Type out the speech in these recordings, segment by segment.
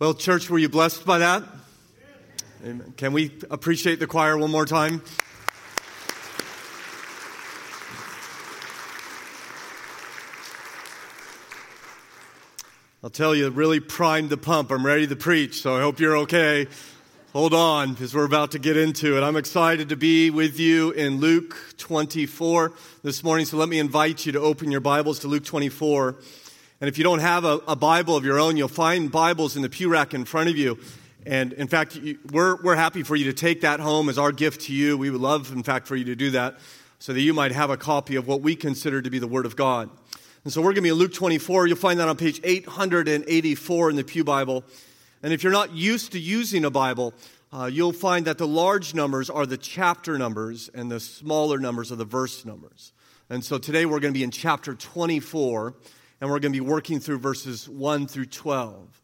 Well, church, were you blessed by that? Amen. Can we appreciate the choir one more time? I'll tell you, really primed the pump. I'm ready to preach, so I hope you're okay. Hold on, because we're about to get into it. I'm excited to be with you in Luke 24 this morning, so let me invite you to open your Bibles to Luke 24. And if you don't have a, a, Bible of your own, you'll find Bibles in the pew rack in front of you. And in fact, you, we're, we're happy for you to take that home as our gift to you. We would love, in fact, for you to do that so that you might have a copy of what we consider to be the Word of God. And so we're going to be in Luke 24. You'll find that on page 884 in the Pew Bible. And if you're not used to using a Bible, uh, you'll find that the large numbers are the chapter numbers and the smaller numbers are the verse numbers. And so today we're going to be in chapter 24 and we're going to be working through verses 1 through 12.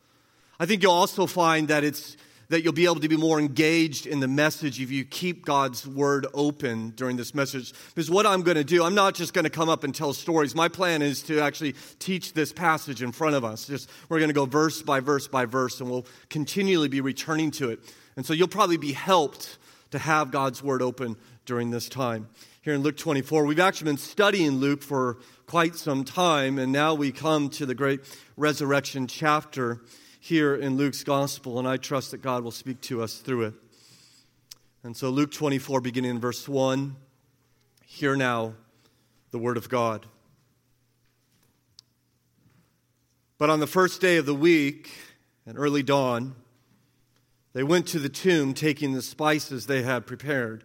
I think you'll also find that it's that you'll be able to be more engaged in the message if you keep God's word open during this message. Because what I'm going to do, I'm not just going to come up and tell stories. My plan is to actually teach this passage in front of us. Just we're going to go verse by verse by verse and we'll continually be returning to it. And so you'll probably be helped to have God's word open during this time. Here in Luke 24, we've actually been studying Luke for quite some time, and now we come to the great resurrection chapter here in Luke's gospel, and I trust that God will speak to us through it. And so, Luke 24, beginning in verse 1, hear now the word of God. But on the first day of the week, at early dawn, they went to the tomb taking the spices they had prepared.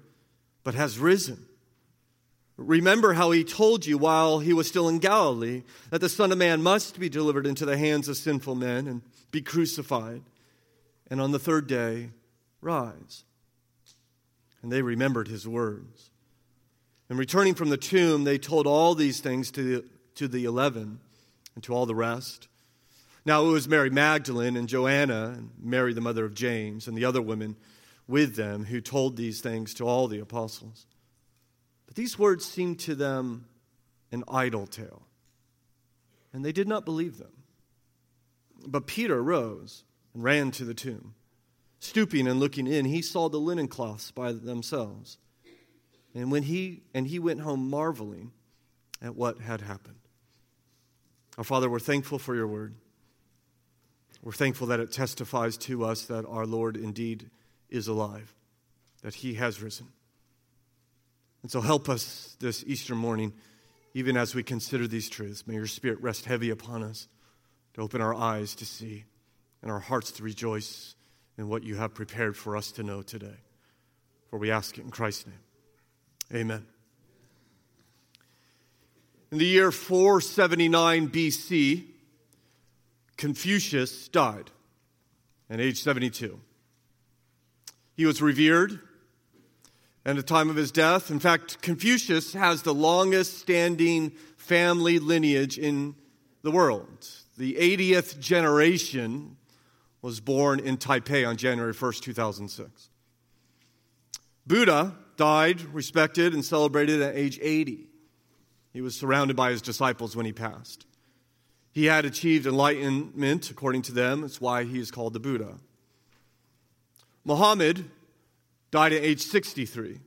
but has risen. Remember how he told you while he was still in Galilee that the Son of Man must be delivered into the hands of sinful men and be crucified, and on the third day rise. And they remembered his words. And returning from the tomb, they told all these things to the, to the eleven and to all the rest. Now it was Mary Magdalene and Joanna and Mary, the mother of James, and the other women with them who told these things to all the apostles. But these words seemed to them an idle tale, and they did not believe them. But Peter rose and ran to the tomb. Stooping and looking in, he saw the linen cloths by themselves. And when he and he went home marveling at what had happened. Our Father, we're thankful for your word. We're thankful that it testifies to us that our Lord indeed is alive, that he has risen. And so help us this Easter morning, even as we consider these truths. May your Spirit rest heavy upon us to open our eyes to see and our hearts to rejoice in what you have prepared for us to know today. For we ask it in Christ's name. Amen. In the year 479 BC, Confucius died at age 72. He was revered and the time of his death. In fact, Confucius has the longest standing family lineage in the world. The 80th generation was born in Taipei on January 1st, 2006. Buddha died, respected, and celebrated at age 80. He was surrounded by his disciples when he passed. He had achieved enlightenment, according to them. That's why he is called the Buddha. Muhammad died at age 63,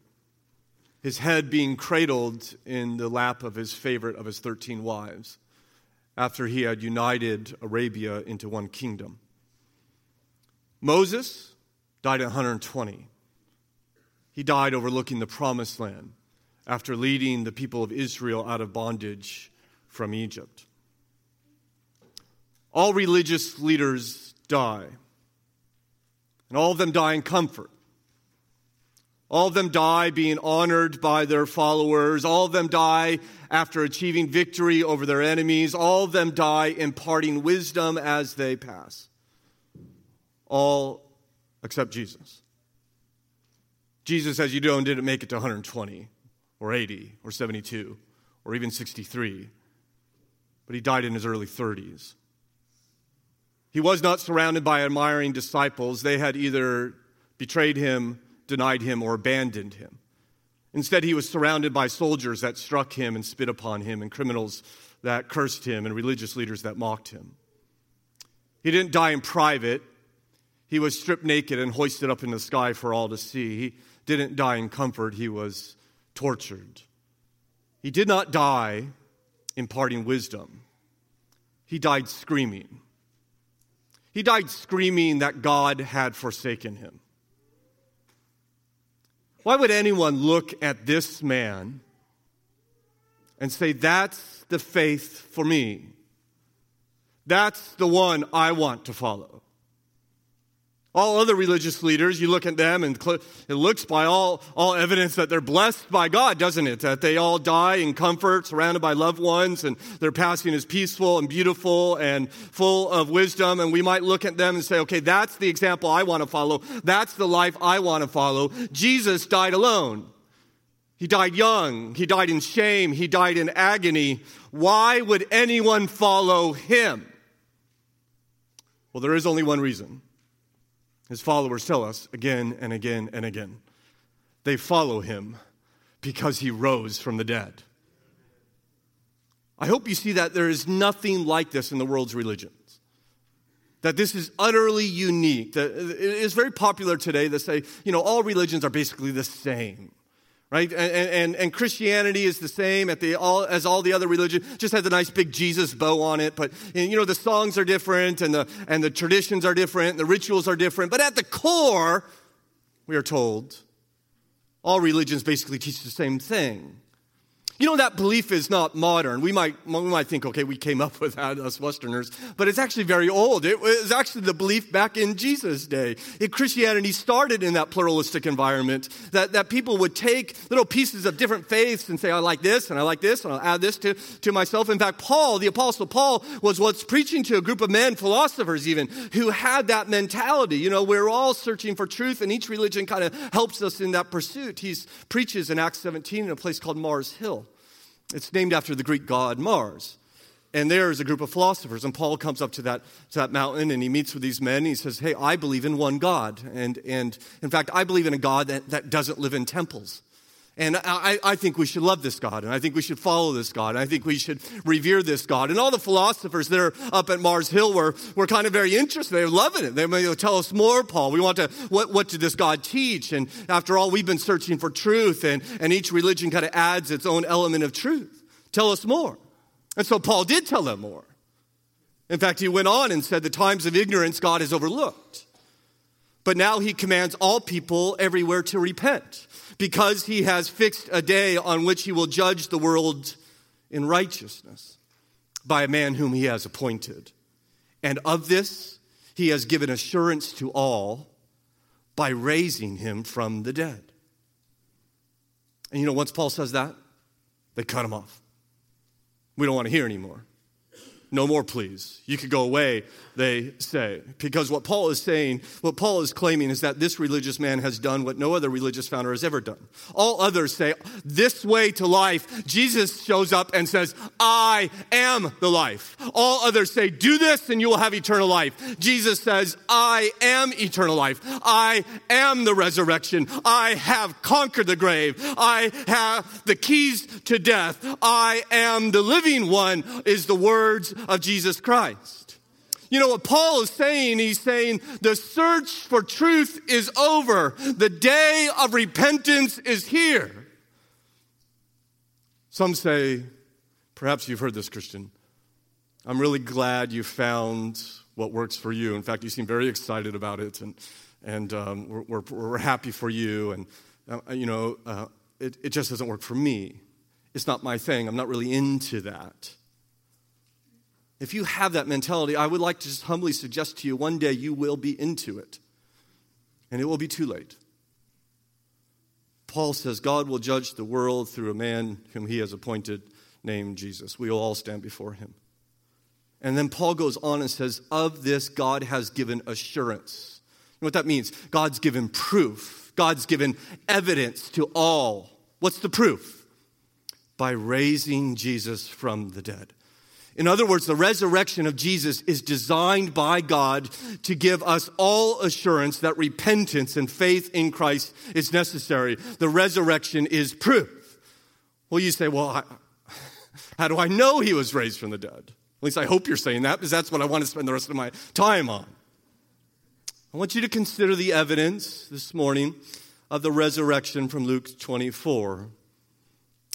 his head being cradled in the lap of his favorite of his 13 wives after he had united Arabia into one kingdom. Moses died at 120. He died overlooking the promised land after leading the people of Israel out of bondage from Egypt. All religious leaders die, and all of them die in comfort. All of them die being honored by their followers. All of them die after achieving victory over their enemies. All of them die imparting wisdom as they pass. all except Jesus. Jesus, as you know, didn't make it to 120 or 80 or 72 or even 63, but he died in his early 30s. He was not surrounded by admiring disciples. They had either betrayed him, denied him, or abandoned him. Instead, he was surrounded by soldiers that struck him and spit upon him, and criminals that cursed him, and religious leaders that mocked him. He didn't die in private. He was stripped naked and hoisted up in the sky for all to see. He didn't die in comfort. He was tortured. He did not die imparting wisdom. He died screaming. He died screaming that God had forsaken him. Why would anyone look at this man and say, That's the faith for me? That's the one I want to follow. All other religious leaders, you look at them and it looks by all, all evidence that they're blessed by God, doesn't it? That they all die in comfort, surrounded by loved ones, and their passing is peaceful and beautiful and full of wisdom. And we might look at them and say, okay, that's the example I want to follow. That's the life I want to follow. Jesus died alone. He died young. He died in shame. He died in agony. Why would anyone follow him? Well, there is only one reason. His followers tell us again and again and again. They follow him because he rose from the dead. I hope you see that there is nothing like this in the world's religions. That this is utterly unique. That it is very popular today to say, you know, all religions are basically the same right? And, and, and Christianity is the same the, all, as all the other religions, just has a nice big Jesus bow on it. But, you know, the songs are different and the, and the traditions are different, the rituals are different. But at the core, we are told, all religions basically teach the same thing. You know, that belief is not modern. We might, we might think, okay, we came up with that, us Westerners, but it's actually very old. It was actually the belief back in Jesus' day. It, Christianity started in that pluralistic environment, that, that people would take little pieces of different faiths and say, I like this, and I like this, and I'll add this to, to myself. In fact, Paul, the Apostle Paul, was what's preaching to a group of men, philosophers even, who had that mentality. You know, we're all searching for truth, and each religion kind of helps us in that pursuit. He preaches in Acts 17 in a place called Mars Hill. It's named after the Greek god Mars. And there is a group of philosophers, and Paul comes up to that, to that mountain and he meets with these men. And he says, Hey, I believe in one God. And, and in fact, I believe in a God that, that doesn't live in temples. And I, I, think we should love this God, and I think we should follow this God, and I think we should revere this God. And all the philosophers that are up at Mars Hill were, were kind of very interested. They were loving it. They were tell us more, Paul. We want to, what, what did this God teach? And after all, we've been searching for truth, and, and each religion kind of adds its own element of truth. Tell us more. And so Paul did tell them more. In fact, he went on and said, The times of ignorance God has overlooked. But now he commands all people everywhere to repent because he has fixed a day on which he will judge the world in righteousness by a man whom he has appointed. And of this he has given assurance to all by raising him from the dead. And you know, once Paul says that, they cut him off. We don't want to hear anymore. No more, please. You could go away, they say. Because what Paul is saying, what Paul is claiming is that this religious man has done what no other religious founder has ever done. All others say, this way to life. Jesus shows up and says, I am the life. All others say, do this and you will have eternal life. Jesus says, I am eternal life. I am the resurrection. I have conquered the grave. I have the keys to death. I am the living one, is the words of Jesus Christ. You know what Paul is saying? He's saying the search for truth is over. The day of repentance is here. Some say, perhaps you've heard this, Christian. I'm really glad you found what works for you. In fact, you seem very excited about it, and, and um, we're, we're, we're, happy for you. And, uh, you know, uh, it, it just doesn't work for me. It's not my thing. I'm not really into that. If you have that mentality, I would like to just humbly suggest to you one day you will be into it, and it will be too late. Paul says God will judge the world through a man whom he has appointed named Jesus. We will all stand before him. And then Paul goes on and says, Of this God has given assurance. what that means? God's given proof, God's given evidence to all. What's the proof? By raising Jesus from the dead. In other words, the resurrection of Jesus is designed by God to give us all assurance that repentance and faith in Christ is necessary. The resurrection is proof. Well, you say, well, I, how do I know he was raised from the dead? At least I hope you're saying that because that's what I want to spend the rest of my time on. I want you to consider the evidence this morning of the resurrection from Luke 24.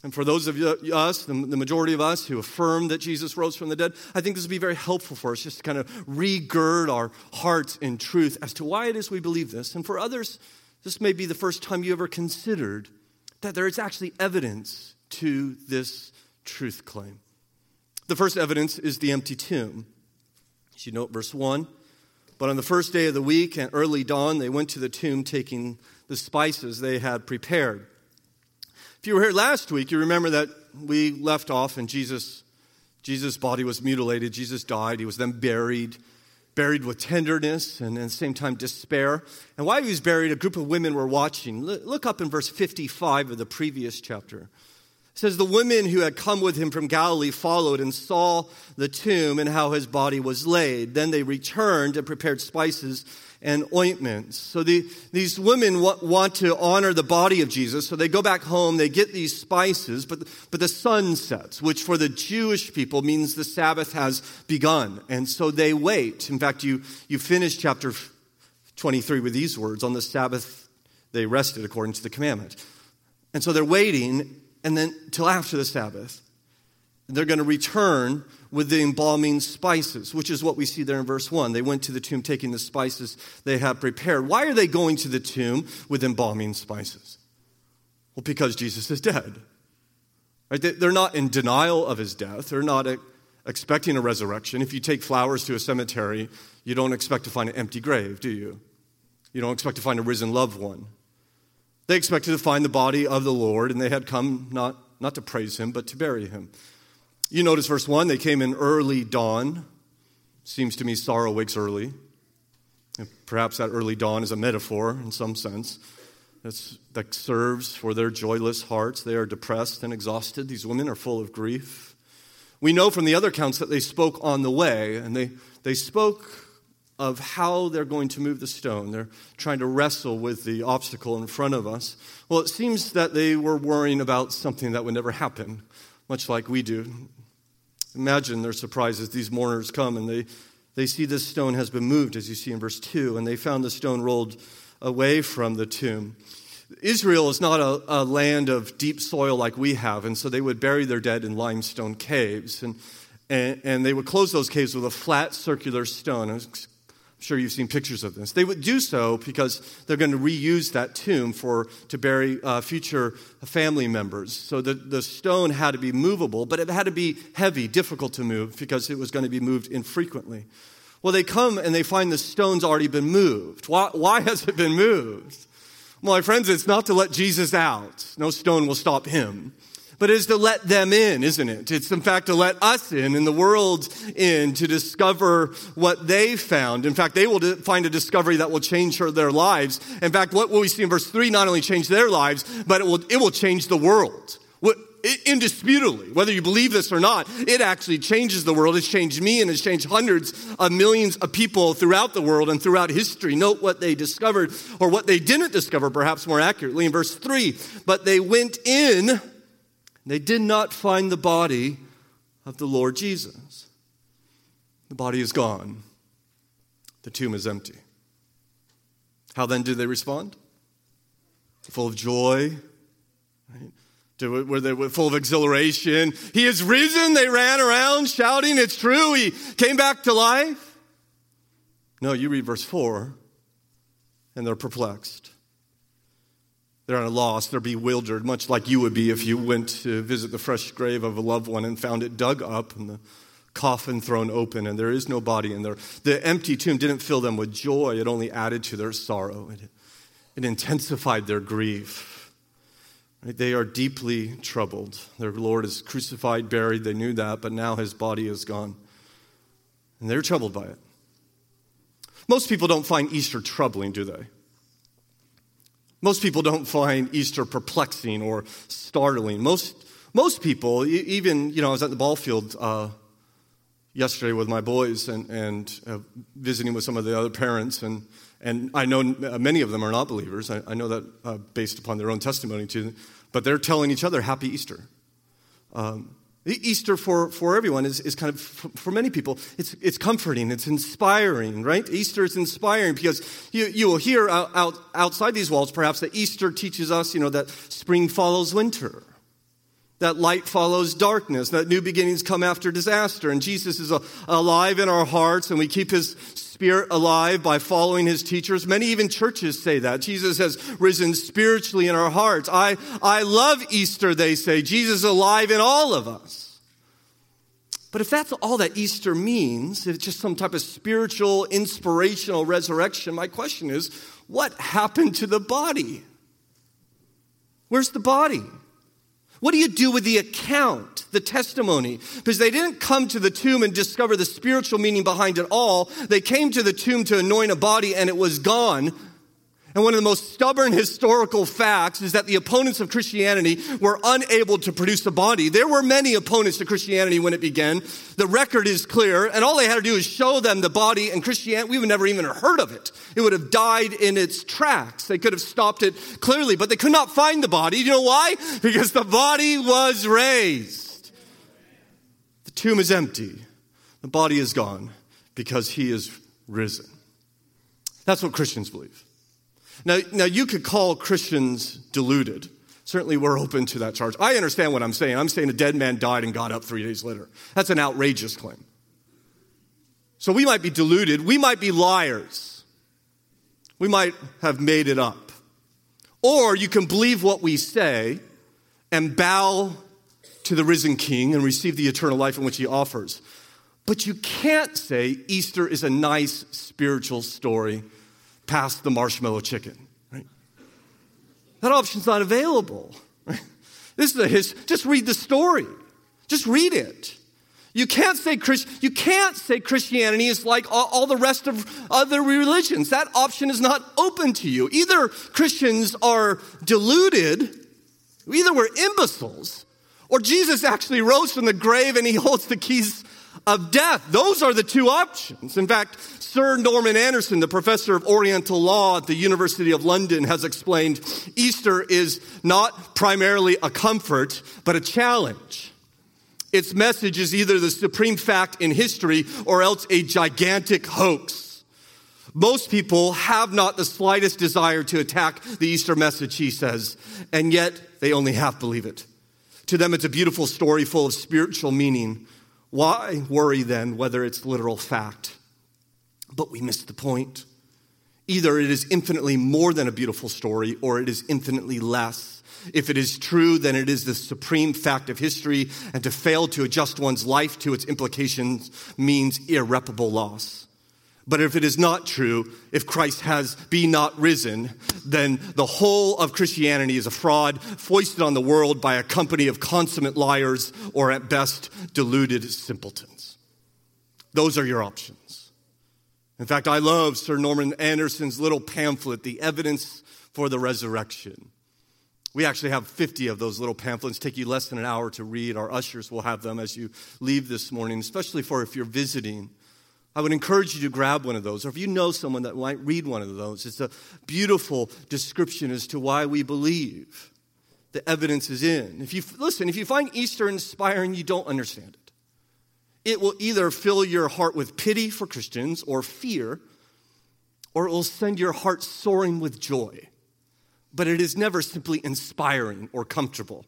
And for those of us, the majority of us who affirm that Jesus rose from the dead, I think this would be very helpful for us just to kind of regird our hearts in truth as to why it is we believe this. And for others, this may be the first time you ever considered that there is actually evidence to this truth claim. The first evidence is the empty tomb. As you note, verse 1 But on the first day of the week, at early dawn, they went to the tomb taking the spices they had prepared. If you were here last week, you remember that we left off and Jesus, Jesus' body was mutilated. Jesus died. He was then buried, buried with tenderness and at the same time despair. And while he was buried, a group of women were watching. Look up in verse 55 of the previous chapter. It says, The women who had come with him from Galilee followed and saw the tomb and how his body was laid. Then they returned and prepared spices and ointments. So the, these women w- want to honor the body of Jesus, so they go back home, they get these spices, but, but the sun sets, which for the Jewish people means the Sabbath has begun. And so they wait. In fact, you, you finish chapter 23 with these words On the Sabbath, they rested according to the commandment. And so they're waiting, and then till after the Sabbath, they're going to return with the embalming spices, which is what we see there in verse 1. They went to the tomb taking the spices they had prepared. Why are they going to the tomb with embalming spices? Well, because Jesus is dead. Right? They're not in denial of his death, they're not expecting a resurrection. If you take flowers to a cemetery, you don't expect to find an empty grave, do you? You don't expect to find a risen loved one. They expected to find the body of the Lord, and they had come not, not to praise him, but to bury him. You notice verse 1, they came in early dawn. Seems to me sorrow wakes early. And perhaps that early dawn is a metaphor in some sense That's, that serves for their joyless hearts. They are depressed and exhausted. These women are full of grief. We know from the other accounts that they spoke on the way, and they, they spoke of how they're going to move the stone. They're trying to wrestle with the obstacle in front of us. Well, it seems that they were worrying about something that would never happen, much like we do. Imagine their surprise as these mourners come and they, they see this stone has been moved, as you see in verse 2, and they found the stone rolled away from the tomb. Israel is not a, a, land of deep soil like we have, and so they would bury their dead in limestone caves. And, and, and they would close those caves with a flat circular stone. I'm sure you've seen pictures of this. They would do so because they're going to reuse that tomb for to bury uh, future family members. So the, the stone had to be movable, but it had to be heavy, difficult to move because it was going to be moved infrequently. Well, they come and they find the stone's already been moved. Why, why has it been moved? Well, my friends, it's not to let Jesus out. No stone will stop him but it is to let them in, isn't it? It's in fact to let us in and the world in to discover what they found. In fact, they will find a discovery that will change their lives. In fact, what we see in verse 3 not only change their lives, but it will, it will change the world. Indisputably, whether you believe this or not, it actually changes the world. It's changed me and it's changed hundreds of millions of people throughout the world and throughout history. Note what they discovered or what they didn't discover, perhaps more accurately, in verse 3. But they went in they did not find the body of the Lord Jesus. The body is gone, the tomb is empty. How then do they respond? Full of joy. Right? Were they full of exhilaration? He is risen. They ran around shouting, It's true. He came back to life. No, you read verse 4, and they're perplexed. They're at a loss, they're bewildered, much like you would be if you went to visit the fresh grave of a loved one and found it dug up and the coffin thrown open and there is no body in there. The empty tomb didn't fill them with joy, it only added to their sorrow. It, it intensified their grief. Right? They are deeply troubled. Their Lord is crucified, buried, they knew that, but now his body is gone. And they're troubled by it. Most people don't find Easter troubling, do they? Most people don't find Easter perplexing or startling. Most, most people, even, you know, I was at the ball field uh, yesterday with my boys and, and uh, visiting with some of the other parents, and, and I know many of them are not believers. I, I know that uh, based upon their own testimony too, but they're telling each other, Happy Easter. Um, Easter for, for everyone is, is kind of, for many people, it's, it's comforting, it's inspiring, right? Easter is inspiring because you, you will hear out, out, outside these walls perhaps that Easter teaches us, you know, that spring follows winter, that light follows darkness, that new beginnings come after disaster, and Jesus is alive in our hearts, and we keep his spirit alive by following his teachers. Many even churches say that. Jesus has risen spiritually in our hearts. I, I love Easter, they say. Jesus is alive in all of us. But if that's all that Easter means, if it's just some type of spiritual, inspirational resurrection, my question is what happened to the body? Where's the body? What do you do with the account, the testimony? Because they didn't come to the tomb and discover the spiritual meaning behind it all. They came to the tomb to anoint a body and it was gone. And one of the most stubborn historical facts is that the opponents of Christianity were unable to produce a body. There were many opponents to Christianity when it began. The record is clear, and all they had to do is show them the body, and Christianity, we would never even heard of it. It would have died in its tracks. They could have stopped it clearly, but they could not find the body. You know why? Because the body was raised. The tomb is empty. The body is gone because he is risen. That's what Christians believe. Now, now you could call Christians deluded. Certainly, we're open to that charge. I understand what I'm saying. I'm saying a dead man died and got up three days later. That's an outrageous claim. So we might be deluded. We might be liars. We might have made it up. Or you can believe what we say and bow to the risen king and receive the eternal life in which he offers. But you can't say Easter is a nice spiritual story past the marshmallow chicken. Right? That option's not available. Right? This is a his, just read the story. Just read it. You can't say Christ, you can't say Christianity is like all, all, the rest of other religions. That option is not open to you. Either Christians are deluded, either we're imbeciles, or Jesus actually rose from the grave and he holds the keys of death. Those are the two options. In fact, Sir Norman Anderson, the professor of Oriental law at the University of London, has explained Easter is not primarily a comfort, but a challenge. Its message is either the supreme fact in history or else a gigantic hoax. Most people have not the slightest desire to attack the Easter message, he says, and yet they only half believe it. To them, it's a beautiful story full of spiritual meaning. Why worry then whether it's literal fact? But we miss the point. Either it is infinitely more than a beautiful story, or it is infinitely less. If it is true, then it is the supreme fact of history, and to fail to adjust one's life to its implications means irreparable loss. But if it is not true, if Christ has be not risen, then the whole of Christianity is a fraud foisted on the world by a company of consummate liars or at best deluded simpletons. Those are your options. In fact, I love Sir Norman Anderson's little pamphlet, The Evidence for the Resurrection. We actually have 50 of those little pamphlets. Take you less than an hour to read. Our ushers will have them as you leave this morning, especially for if you're visiting. I would encourage you to grab one of those, or if you know someone that might read one of those. It's a beautiful description as to why we believe the evidence is in. If you listen, if you find Easter inspiring, you don't understand it it will either fill your heart with pity for Christians or fear, or it will send your heart soaring with joy. But it is never simply inspiring or comfortable.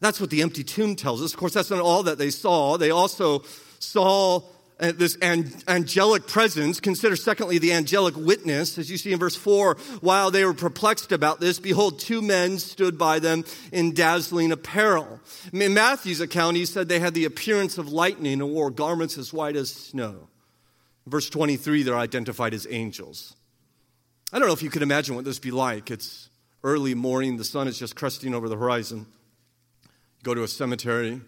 That's what the empty tomb tells us. Of course, that's not all that they saw. They also saw uh, this angelic presence. Consider, secondly, the angelic witness. As you see in verse 4, while they were perplexed about this, behold, two men stood by them in dazzling apparel. In Matthew's account, he said they had the appearance of lightning and wore garments as white as snow. Verse 23, they're identified as angels. I don't know if you could imagine what this would be like. It's early morning, the sun is just cresting over the horizon. You go to a cemetery,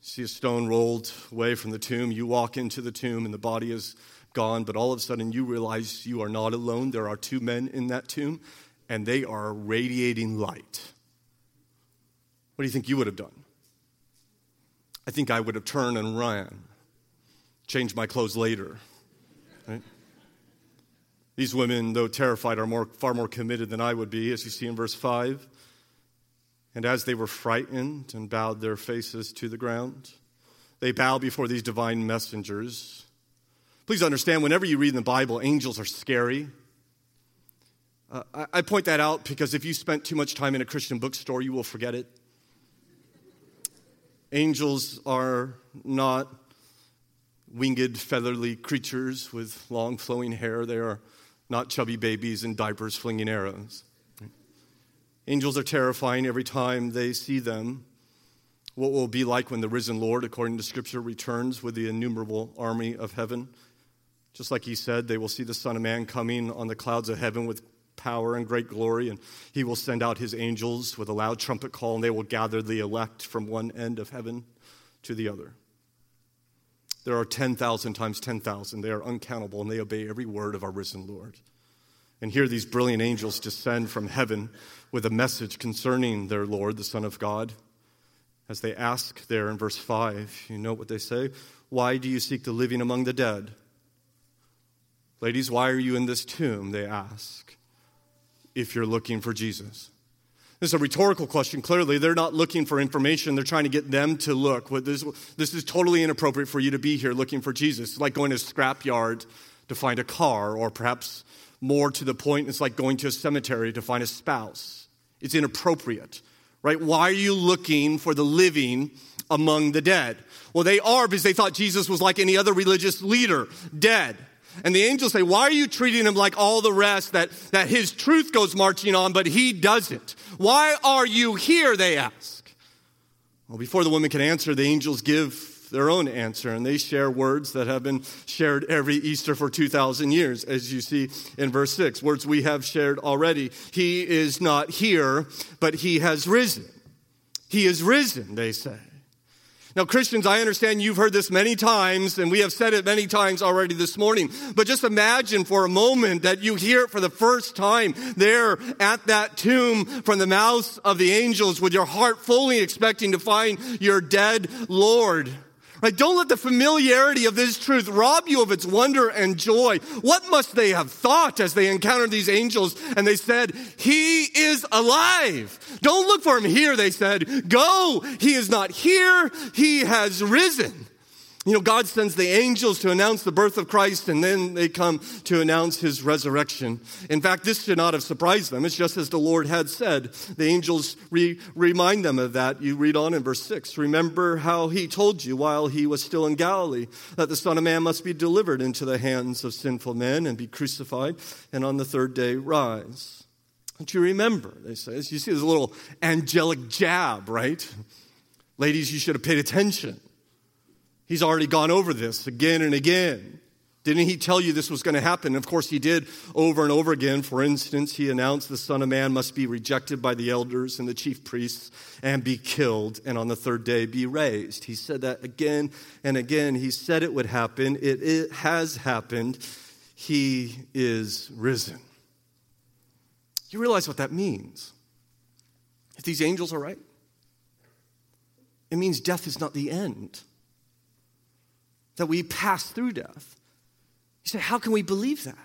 see a stone rolled away from the tomb. You walk into the tomb, and the body is gone, but all of a sudden you realize you are not alone. There are two men in that tomb, and they are radiating light. What do you think you would have done? I think I would have turned and ran, changed my clothes later. Right? These women, though terrified, are more, far more committed than I would be, as you see in verse 5. And as they were frightened and bowed their faces to the ground, they bow before these divine messengers. Please understand, whenever you read in the Bible, angels are scary. Uh, I, I point that out because if you spent too much time in a Christian bookstore, you will forget it. Angels are not winged, feathery creatures with long flowing hair. They are not chubby babies in diapers flinging arrows. Angels are terrifying every time they see them. What will be like when the risen Lord, according to Scripture, returns with the innumerable army of heaven? Just like he said, they will see the Son of Man coming on the clouds of heaven with power and great glory, and he will send out his angels with a loud trumpet call, and they will gather the elect from one end of heaven to the other. There are 10,000 times 10,000. They are uncountable, and they obey every word of our risen Lord. And here these brilliant angels descend from heaven with a message concerning their Lord, the Son of God. As they ask there in verse 5, you know what they say? Why do you seek the living among the dead? Ladies, why are you in this tomb? They ask, if you're looking for Jesus. This is a rhetorical question. Clearly, they're not looking for information. They're trying to get them to look. This, this is totally inappropriate for you to be here looking for Jesus. It's like going to a scrapyard to find a car, or perhaps more to the point, it's like going to a cemetery to find a spouse. It's inappropriate, right? Why are you looking for the living among the dead? Well, they are because they thought Jesus was like any other religious leader, dead. And the angels say, Why are you treating him like all the rest, that, that his truth goes marching on, but he doesn't? Why are you here? They ask. Well, before the woman can answer, the angels give their own answer, and they share words that have been shared every Easter for 2,000 years, as you see in verse 6. Words we have shared already. He is not here, but he has risen. He is risen, they say. Now, Christians, I understand you've heard this many times, and we have said it many times already this morning, but just imagine for a moment that you hear it for the first time there at that tomb from the mouths of the angels with your heart fully expecting to find your dead Lord. Don't let the familiarity of this truth rob you of its wonder and joy. What must they have thought as they encountered these angels and they said, He is alive. Don't look for him here, they said. Go. He is not here. He has risen. You know, God sends the angels to announce the birth of Christ, and then they come to announce his resurrection. In fact, this should not have surprised them. It's just as the Lord had said. The angels re- remind them of that. You read on in verse 6 Remember how he told you while he was still in Galilee that the Son of Man must be delivered into the hands of sinful men and be crucified, and on the third day rise. Don't you remember? They say. You see this little angelic jab, right? Ladies, you should have paid attention. He's already gone over this again and again. Didn't he tell you this was going to happen? Of course, he did over and over again. For instance, he announced the Son of Man must be rejected by the elders and the chief priests and be killed, and on the third day be raised. He said that again and again. He said it would happen. It, it has happened. He is risen. You realize what that means? If these angels are right, it means death is not the end that we pass through death. You say, How can we believe that?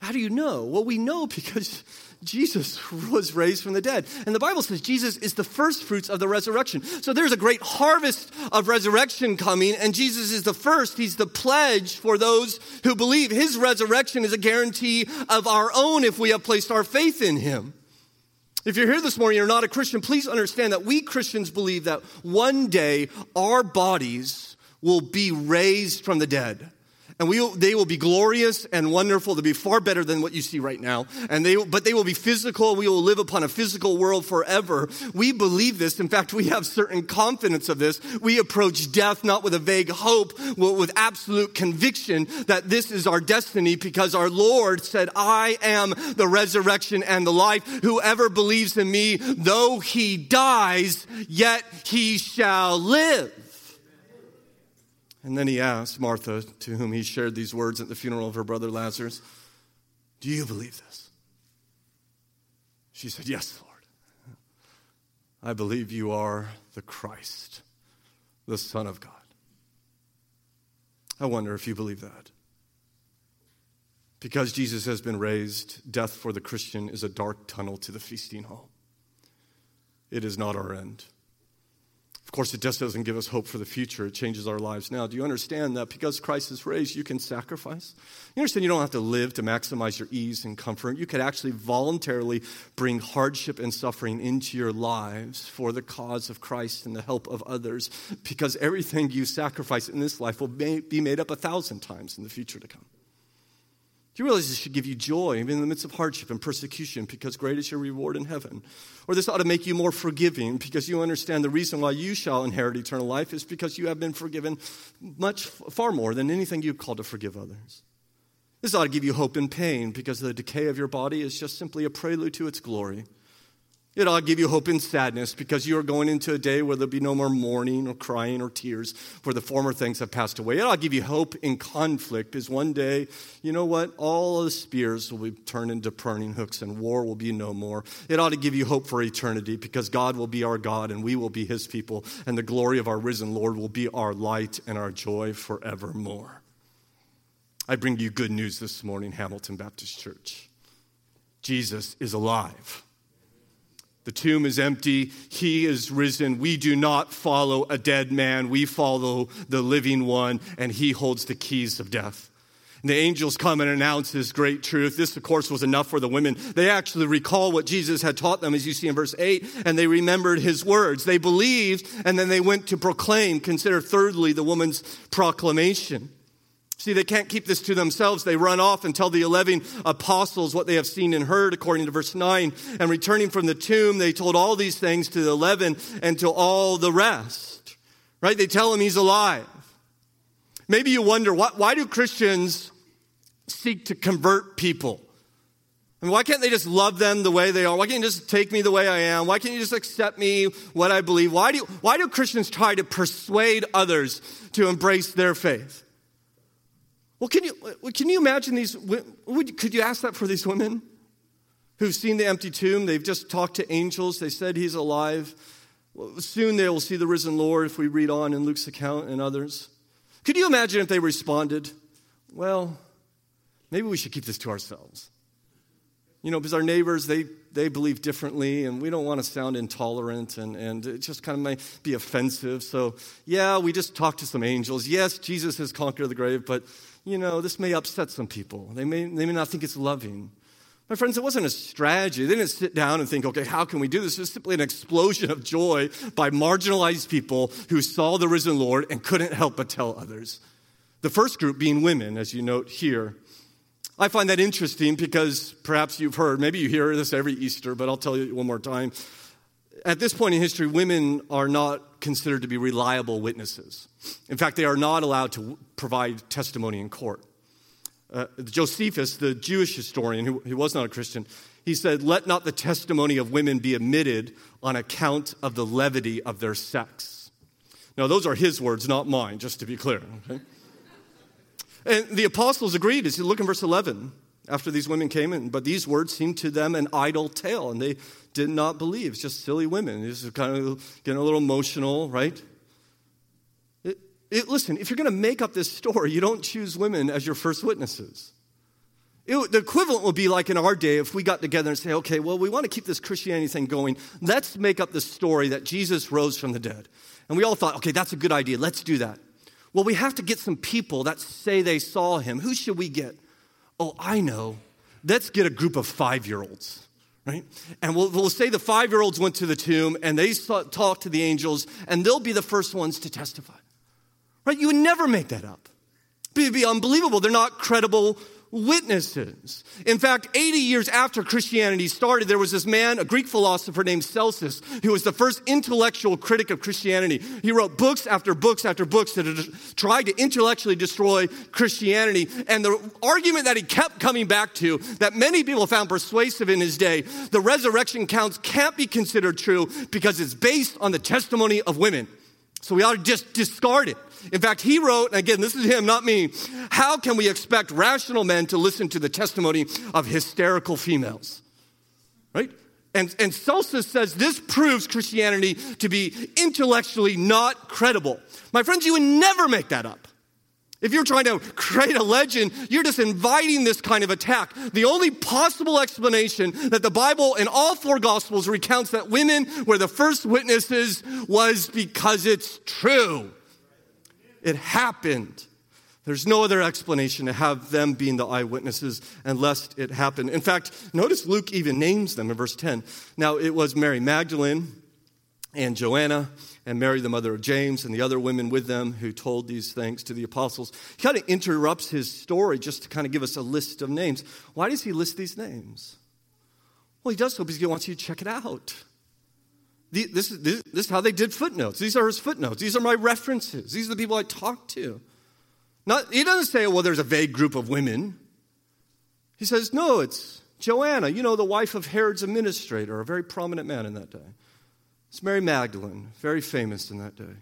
How do you know? Well, we know because Jesus was raised from the dead. And the Bible says Jesus is the first fruits of the resurrection. So there's a great harvest of resurrection coming, and Jesus is the first. He's the pledge for those who believe. His resurrection is a guarantee of our own if we have placed our faith in him. If you're here this morning, you're not a Christian, please understand that we Christians believe that one day our bodies will be raised from the dead. And we, they will be glorious and wonderful. They'll be far better than what you see right now. And they, but they will be physical. We will live upon a physical world forever. We believe this. In fact, we have certain confidence of this. We approach death not with a vague hope, but with absolute conviction that this is our destiny because our Lord said, I am the resurrection and the life. Whoever believes in me, though he dies, yet he shall live. And then he asked Martha, to whom he shared these words at the funeral of her brother Lazarus, Do you believe this? She said, Yes, Lord. I believe you are the Christ, the Son of God. I wonder if you believe that. Because Jesus has been raised, death for the Christian is a dark tunnel to the feasting hall. It is not our end. Of course, it just doesn't give us hope for the future. It changes our lives now. Do you understand that because Christ is raised, you can sacrifice? You understand you don't have to live to maximize your ease and comfort. You could actually voluntarily bring hardship and suffering into your lives for the cause of Christ and the help of others because everything you sacrifice in this life will be made up a thousand times in the future to come. Do you realize this should give you joy even in the midst of hardship and persecution because great is your reward in heaven? Or this ought to make you more forgiving because you understand the reason why you shall inherit eternal life is because you have been forgiven much far more than anything you've called to forgive others. This ought to give you hope in pain because the decay of your body is just simply a prelude to its glory. It ought to give you hope in sadness because you are going into a day where there'll be no more mourning or crying or tears, where the former things have passed away. It ought to give you hope in conflict because one day, you know what? All the spears will be turned into pruning hooks and war will be no more. It ought to give you hope for eternity because God will be our God and we will be his people, and the glory of our risen Lord will be our light and our joy forevermore. I bring you good news this morning, Hamilton Baptist Church. Jesus is alive. The tomb is empty. He is risen. We do not follow a dead man. We follow the living one, and he holds the keys of death. And the angels come and announce this great truth. This, of course, was enough for the women. They actually recall what Jesus had taught them, as you see in verse 8, and they remembered his words. They believed, and then they went to proclaim. Consider, thirdly, the woman's proclamation. See, they can't keep this to themselves. They run off and tell the 11 apostles what they have seen and heard, according to verse 9. And returning from the tomb, they told all these things to the 11 and to all the rest. Right? They tell him he's alive. Maybe you wonder why, why do Christians seek to convert people? I mean, why can't they just love them the way they are? Why can't you just take me the way I am? Why can't you just accept me, what I believe? Why do, why do Christians try to persuade others to embrace their faith? Well, can you, uh, can you imagine these? Would, could you ask that for these women who've seen the empty tomb? They've just talked to angels. They said he's alive. Soon they will see the risen Lord if we read on in Luke's account and others. Could you imagine if they responded, well, maybe we should keep this to ourselves? You know, because our neighbors, they, they believe differently, and we don't want to sound intolerant, and, and it just kind of might be offensive. So, yeah, we just talked to some angels. Yes, Jesus has conquered the grave, but you know, this may upset some people. They may, they may not think it's loving. My friends, it wasn't a strategy. They didn't sit down and think, okay, how can we do this? It was simply an explosion of joy by marginalized people who saw the risen Lord and couldn't help but tell others. The first group being women, as you note here. I find that interesting because perhaps you've heard, maybe you hear this every Easter, but I'll tell you one more time. At this point in history, women are not considered to be reliable witnesses. In fact, they are not allowed to provide testimony in court. Uh, Josephus, the Jewish historian, who, who was not a Christian, he said, Let not the testimony of women be admitted on account of the levity of their sex. Now, those are his words, not mine, just to be clear. Okay? And the apostles agreed. As you look in verse 11, after these women came in, but these words seemed to them an idle tale, and they did not believe. It's just silly women. It's kind of getting a little emotional, right? It, it, listen, if you're going to make up this story, you don't choose women as your first witnesses. It, the equivalent would be like in our day if we got together and say, okay, well, we want to keep this Christianity thing going. Let's make up the story that Jesus rose from the dead. And we all thought, okay, that's a good idea. Let's do that. Well, we have to get some people that say they saw him. Who should we get? Oh, I know. Let's get a group of five year olds right? And we'll, we'll say the five year olds went to the tomb and they talked to the angels, and they'll be the first ones to testify, right? You would never make that up. It'd be unbelievable. They're not credible witnesses. In fact, 80 years after Christianity started, there was this man, a Greek philosopher named Celsus, who was the first intellectual critic of Christianity. He wrote books after books after books that tried to intellectually destroy Christianity. And the argument that he kept coming back to, that many people found persuasive in his day, the resurrection counts can't be considered true because it's based on the testimony of women. So we ought to just discard it. In fact, he wrote, and again, this is him, not me. How can we expect rational men to listen to the testimony of hysterical females? Right? And, and Celsus says this proves Christianity to be intellectually not credible. My friends, you would never make that up. If you're trying to create a legend, you're just inviting this kind of attack. The only possible explanation that the Bible in all four Gospels recounts that women were the first witnesses was because it's true. It happened. There's no other explanation to have them being the eyewitnesses unless it happened. In fact, notice Luke even names them in verse 10. Now, it was Mary Magdalene and Joanna and Mary, the mother of James, and the other women with them who told these things to the apostles. He kind of interrupts his story just to kind of give us a list of names. Why does he list these names? Well, he does so because he wants you to check it out. This is, this, is how they did footnotes. These are his footnotes. These are my references. These are the people I talk to. Not, he doesn't say, well, there's a vague group of women. He says, no, it's Joanna, you know, the wife of Herod's administrator, a very prominent man in that day. It's Mary Magdalene, very famous in that day.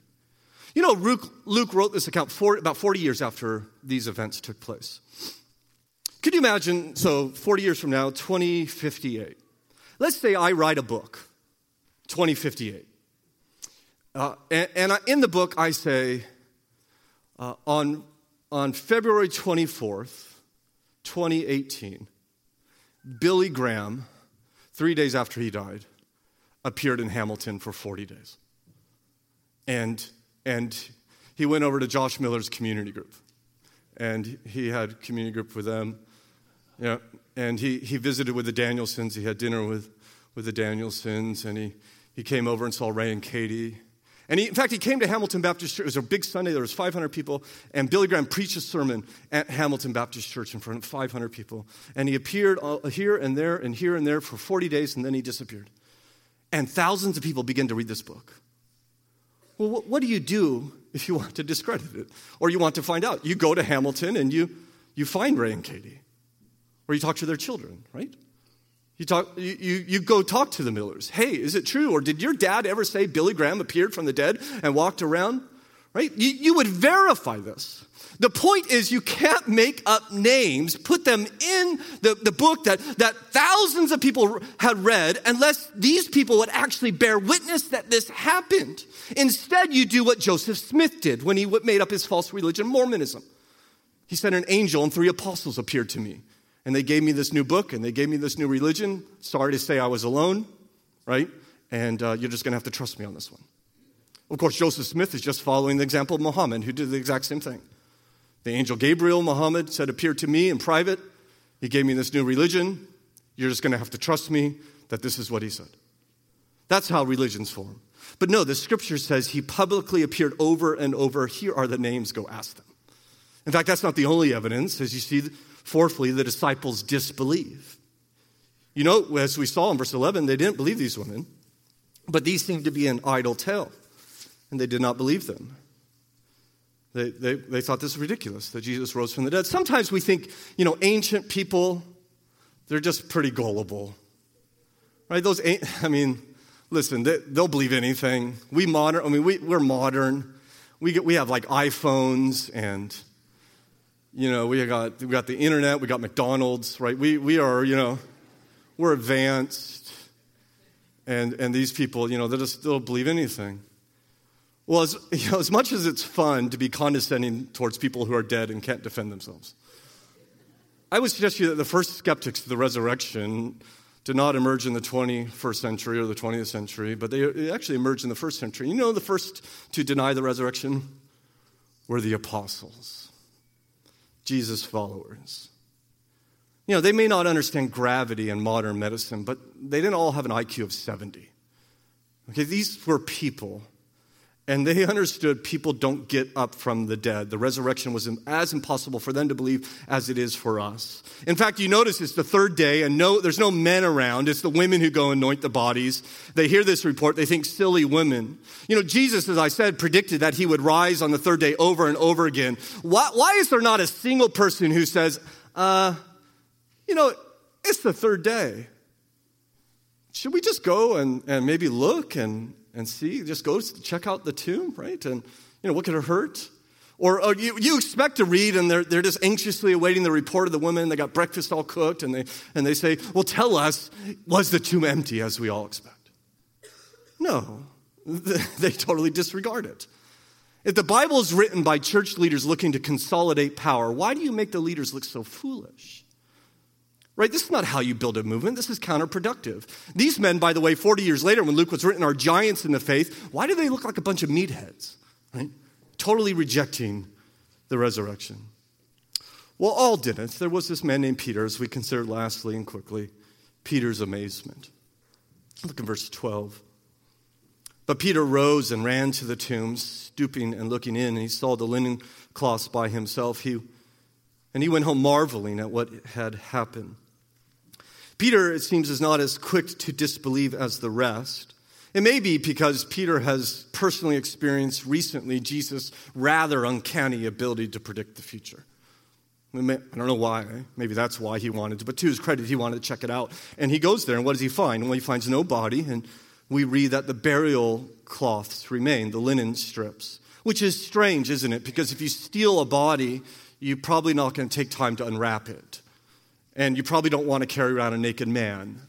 You know, Luke, Luke wrote this account for, about 40 years after these events took place. Could you imagine, so 40 years from now, 2058, let's say I write a book, 2058. Uh, and, and I, in the book, I say, uh, on on February 24th, 2018, Billy Graham, three days after he died, appeared in Hamilton for 40 days. And, and he went over to Josh Miller's community group. And he had community group with them. Yeah, and he, he visited with the Danielsons. He had dinner with, with the Danielsons. And he, he came over and saw Ray and Katie. And he, in fact, he came to Hamilton Baptist Church. It was a big Sunday. There was 500 people. And Billy Graham preached a sermon at Hamilton Baptist Church in front of 500 people. And he appeared uh, here and there and here and there for 40 days, and then he disappeared. And thousands of people began to read this book. Well, what do you do if you want to discredit it? Or you want to find out? You go to Hamilton and you, you find Ray and Katie. Or you talk to their children, right? You, talk, you, you, you go talk to the Millers. Hey, is it true? Or did your dad ever say Billy Graham appeared from the dead and walked around? Right? You, you would verify this. The point is, you can't make up names, put them in the, the book that, that thousands of people had read, unless these people would actually bear witness that this happened. Instead, you do what Joseph Smith did when he made up his false religion, Mormonism. He said, An angel and three apostles appeared to me and they gave me this new book and they gave me this new religion. Sorry to say I was alone, right? And uh, you're just going to have to trust me on this one. Of course, Joseph Smith is just following the example of Muhammad, who did the exact same thing. The angel Gabriel, Muhammad, said, appeared to me in private. He gave me this new religion. You're just going to have to trust me that this is what he said. That's how religions form. But no, the scripture says he publicly appeared over and over. Here are the names, go ask them. In fact, that's not the only evidence. As you see, Fourthly, the disciples disbelieve. You know, as we saw in verse 11, they didn't believe these women, but these seemed to be an idle tale, and they did not believe them. They, they, they thought this was ridiculous that Jesus rose from the dead. Sometimes we think, you know, ancient people, they're just pretty gullible. Right? Those, ain't. I mean, listen, they, will believe anything. We modern, I mean, we, we're modern. We, get, we have like iPhones and you know, we got, we got the internet, we got McDonald's, right? We, we are, you know, we're advanced. And, and these people, you know, they just don't believe anything. Well, as, you know, as much as it's fun to be condescending towards people who are dead and can't defend themselves, I would suggest to you that the first skeptics of the resurrection did not emerge in the 21st century or the 20th century, but they actually emerged in the first century. You know, the first to deny the resurrection were the apostles. Jesus' followers. You know, they may not understand gravity and modern medicine, but they didn't all have an IQ of 70. Okay, these were people and they understood people don't get up from the dead. The resurrection was as impossible for them to believe as it is for us. In fact, you notice it's the third day, and no, there's no men around. It's the women who go anoint the bodies. They hear this report, they think silly women. You know, Jesus, as I said, predicted that he would rise on the third day over and over again. Why, why is there not a single person who says, uh, you know, it's the third day? Should we just go and, and maybe look and and see. Just go check out the tomb, right? And, you know, what could it hurt? Or, or you, you, expect to read and they're, they're just anxiously awaiting the report of the women. They got breakfast all cooked and they, and they say, Well, tell us, was the tomb empty as we all expect? No, they totally disregard it. If the Bible is written by church leaders looking to consolidate power, why do you make the leaders look so foolish? Right? This is not how you build a movement. This is counterproductive. These men, by the way, 40 years later, when Luke was written, are giants in the faith. Why do they look like a bunch of meatheads? Right? totally rejecting the resurrection. Well, all didn't. There was this man named Peter, as we considered lastly and quickly, Peter's amazement. Look in verse 12. But Peter rose and ran to the tomb, stooping and looking in, and he saw the linen cloths by himself. He, and he went home marveling at what had happened. Peter, it seems, is not as quick to disbelieve as the rest. It may be because Peter has personally experienced recently Jesus' rather uncanny ability to predict the future. I don't know why. Maybe that's why he wanted to. But to his credit, he wanted to check it out. And he goes there, and what does he find? Well, he finds no body, and we read that the burial cloths remain, the linen strips, which is strange, isn't it? Because if you steal a body, you're probably not going to take time to unwrap it. And you probably don't want to carry around a naked man.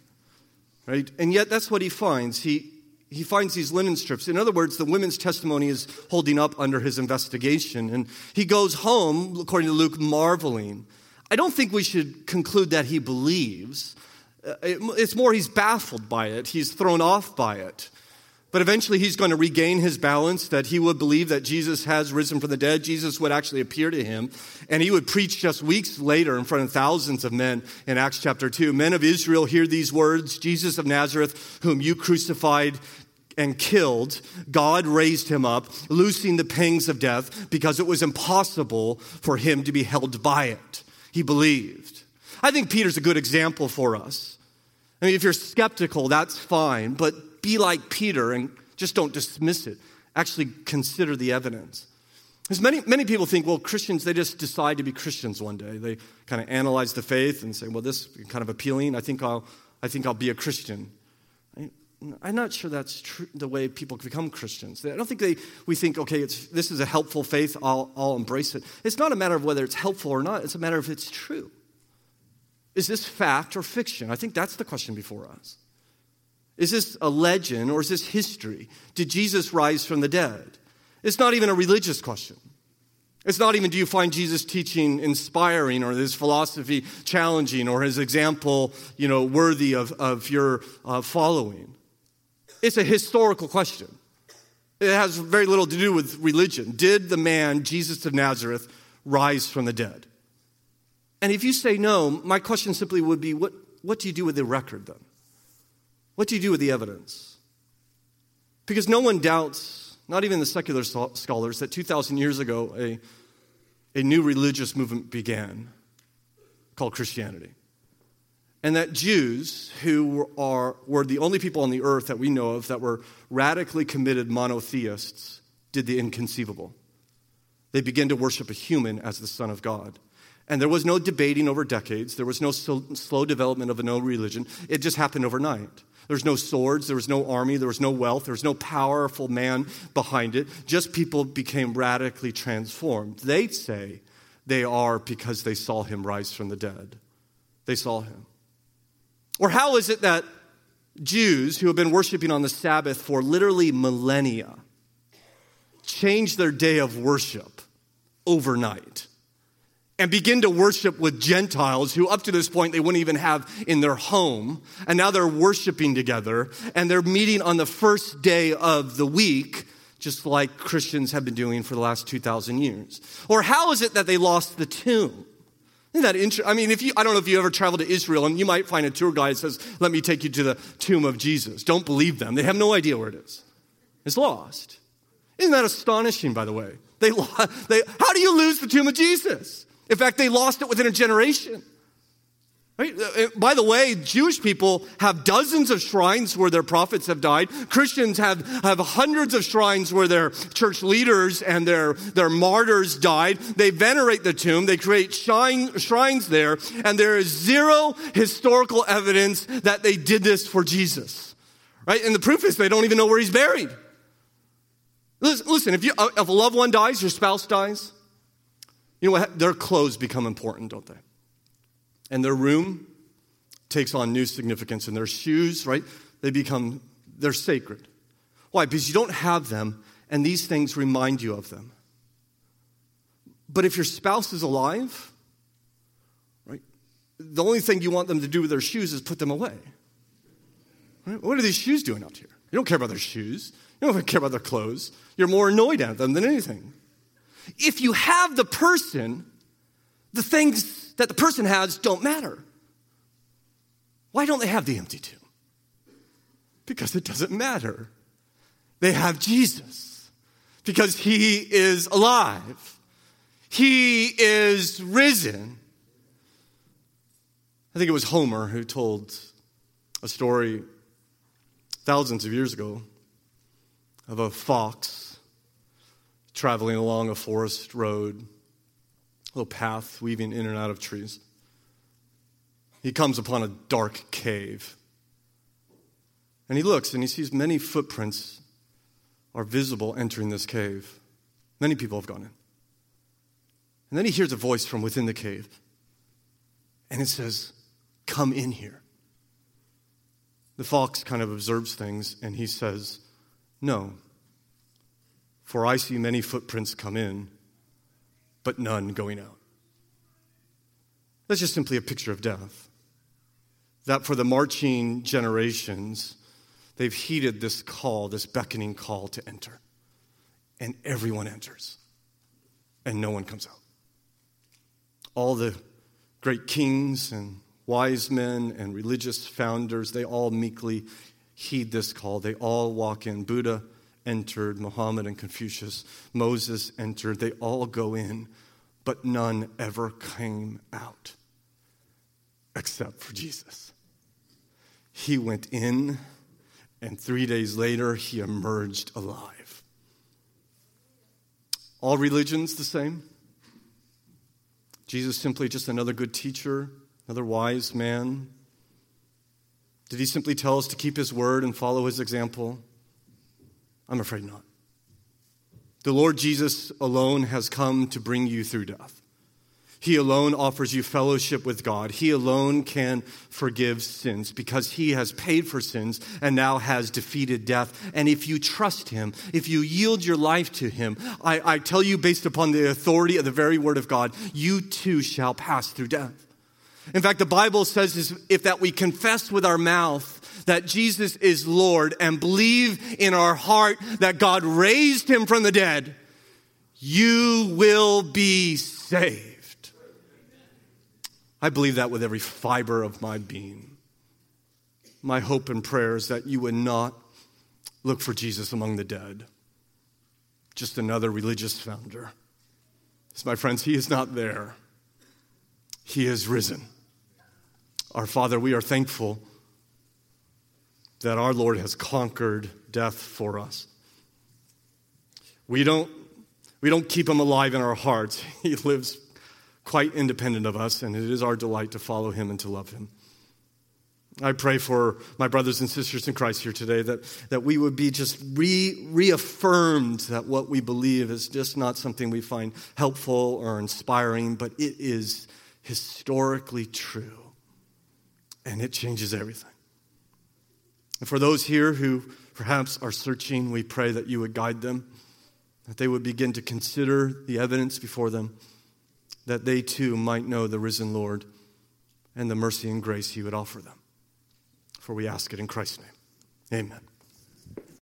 Right? And yet, that's what he finds. He, he finds these linen strips. In other words, the women's testimony is holding up under his investigation. And he goes home, according to Luke, marveling. I don't think we should conclude that he believes. Uh, it's more he's baffled by it, he's thrown off by it. But eventually he's going to regain his balance, that he would believe that Jesus has risen from the dead. Jesus would actually appear to him. And he would preach just weeks later in front of thousands of men in Acts chapter 2. Men of Israel, hear these words Jesus of Nazareth, whom you crucified, and killed, God raised him up, loosing the pangs of death because it was impossible for him to be held by it. He believed. I think Peter's a good example for us. I mean, if you're skeptical, that's fine, but be like Peter and just don't dismiss it. Actually, consider the evidence. Because many, many people think, well, Christians, they just decide to be Christians one day. They kind of analyze the faith and say, well, this is kind of appealing. I think I'll, I think I'll be a Christian. I'm not sure that's true, the way people become Christians. I don't think they, we think, okay, this is a helpful faith, I'll, I'll embrace it. It's not a matter of whether it's helpful or not, it's a matter of if it's true. Is this fact or fiction? I think that's the question before us. Is this a legend or is this history? Did Jesus rise from the dead? It's not even a religious question. It's not even do you find Jesus' teaching inspiring or his philosophy challenging or his example, you know, worthy of, of your uh, following. It's a historical question. It has very little to do with religion. Did the man, Jesus of Nazareth, rise from the dead? And if you say no, my question simply would be what, what do you do with the record then? What do you do with the evidence? Because no one doubts, not even the secular scholars, that 2,000 years ago a, a new religious movement began called Christianity and that Jews, who are, were the only people on the earth that we know of that were radically committed monotheists, did the inconceivable. They began to worship a human as the Son of God. And there was no debating over decades. There was no slow development of a no religion. It just happened overnight. There was no swords, there was no army, there was no wealth, there was no powerful man behind it. Just people became radically transformed. They say they are because they saw him rise from the dead. They saw him. Or how is it that Jews who have been worshiping on the Sabbath for literally millennia change their day of worship overnight and begin to worship with Gentiles who, up to this point, they wouldn't even have in their home. And now they're worshiping together and they're meeting on the first day of the week, just like Christians have been doing for the last 2,000 years. Or how is it that they lost the tomb? Isn't that interesting? I mean, if you, I don't know if you ever traveled to Israel and you might find a tour guide that says, let me take you to the tomb of Jesus. Don't believe them. They have no idea where it is. It's lost. Isn't that astonishing, by the way? They, they, how do you lose the tomb of Jesus? In fact, they lost it within a generation. Right? Uh, uh, by the way, Jewish people have dozens of shrines where their prophets have died. Christians have, have hundreds of shrines where their church leaders and their, their martyrs died. They venerate the tomb. They create shrine, shrines there. And there is zero historical evidence that they did this for Jesus. Right? And the proof is they don't even know where he's buried. Listen, if, you, if a loved one dies, your spouse dies, you know what? Their clothes become important, don't they? And their room takes on new significance, and their shoes, right? They become, they're sacred. Why? Because you don't have them, and these things remind you of them. But if your spouse is alive, right, the only thing you want them to do with their shoes is put them away. Right? What are these shoes doing out here? You don't care about their shoes. You don't care about their clothes. You're more annoyed at them than anything. If you have the person, the things that the person has don't matter. Why don't they have the empty tomb? Because it doesn't matter. They have Jesus because he is alive. He is risen. I think it was Homer who told a story thousands of years ago of a fox traveling along a forest road, a little path weaving in and out of trees. He comes upon a dark cave. And he looks and he sees many footprints are visible entering this cave. Many people have gone in. And then he hears a voice from within the cave. And it says, Come in here. The fox kind of observes things and he says, No, for I see many footprints come in, but none going out. That's just simply a picture of death. That for the marching generations, they've heeded this call, this beckoning call to enter. And everyone enters, and no one comes out. All the great kings and wise men and religious founders, they all meekly heed this call. They all walk in. Buddha entered, Muhammad and Confucius, Moses entered. They all go in, but none ever came out except for Jesus. He went in, and three days later, he emerged alive. All religions the same. Jesus simply just another good teacher, another wise man. Did he simply tell us to keep his word and follow his example? I'm afraid not. The Lord Jesus alone has come to bring you through death. He alone offers you fellowship with God. He alone can forgive sins because He has paid for sins and now has defeated death. And if you trust Him, if you yield your life to Him, I, I tell you, based upon the authority of the very Word of God, you too shall pass through death. In fact, the Bible says is if that we confess with our mouth that Jesus is Lord and believe in our heart that God raised him from the dead, you will be saved. I believe that with every fiber of my being. My hope and prayer is that you would not look for Jesus among the dead, just another religious founder. So, my friends, he is not there, he is risen. Our Father, we are thankful that our Lord has conquered death for us. We don't, we don't keep him alive in our hearts. He lives quite independent of us, and it is our delight to follow him and to love him. I pray for my brothers and sisters in Christ here today that, that we would be just re, reaffirmed that what we believe is just not something we find helpful or inspiring, but it is historically true. And it changes everything. And for those here who perhaps are searching, we pray that you would guide them, that they would begin to consider the evidence before them, that they too might know the risen Lord and the mercy and grace he would offer them. For we ask it in Christ's name. Amen.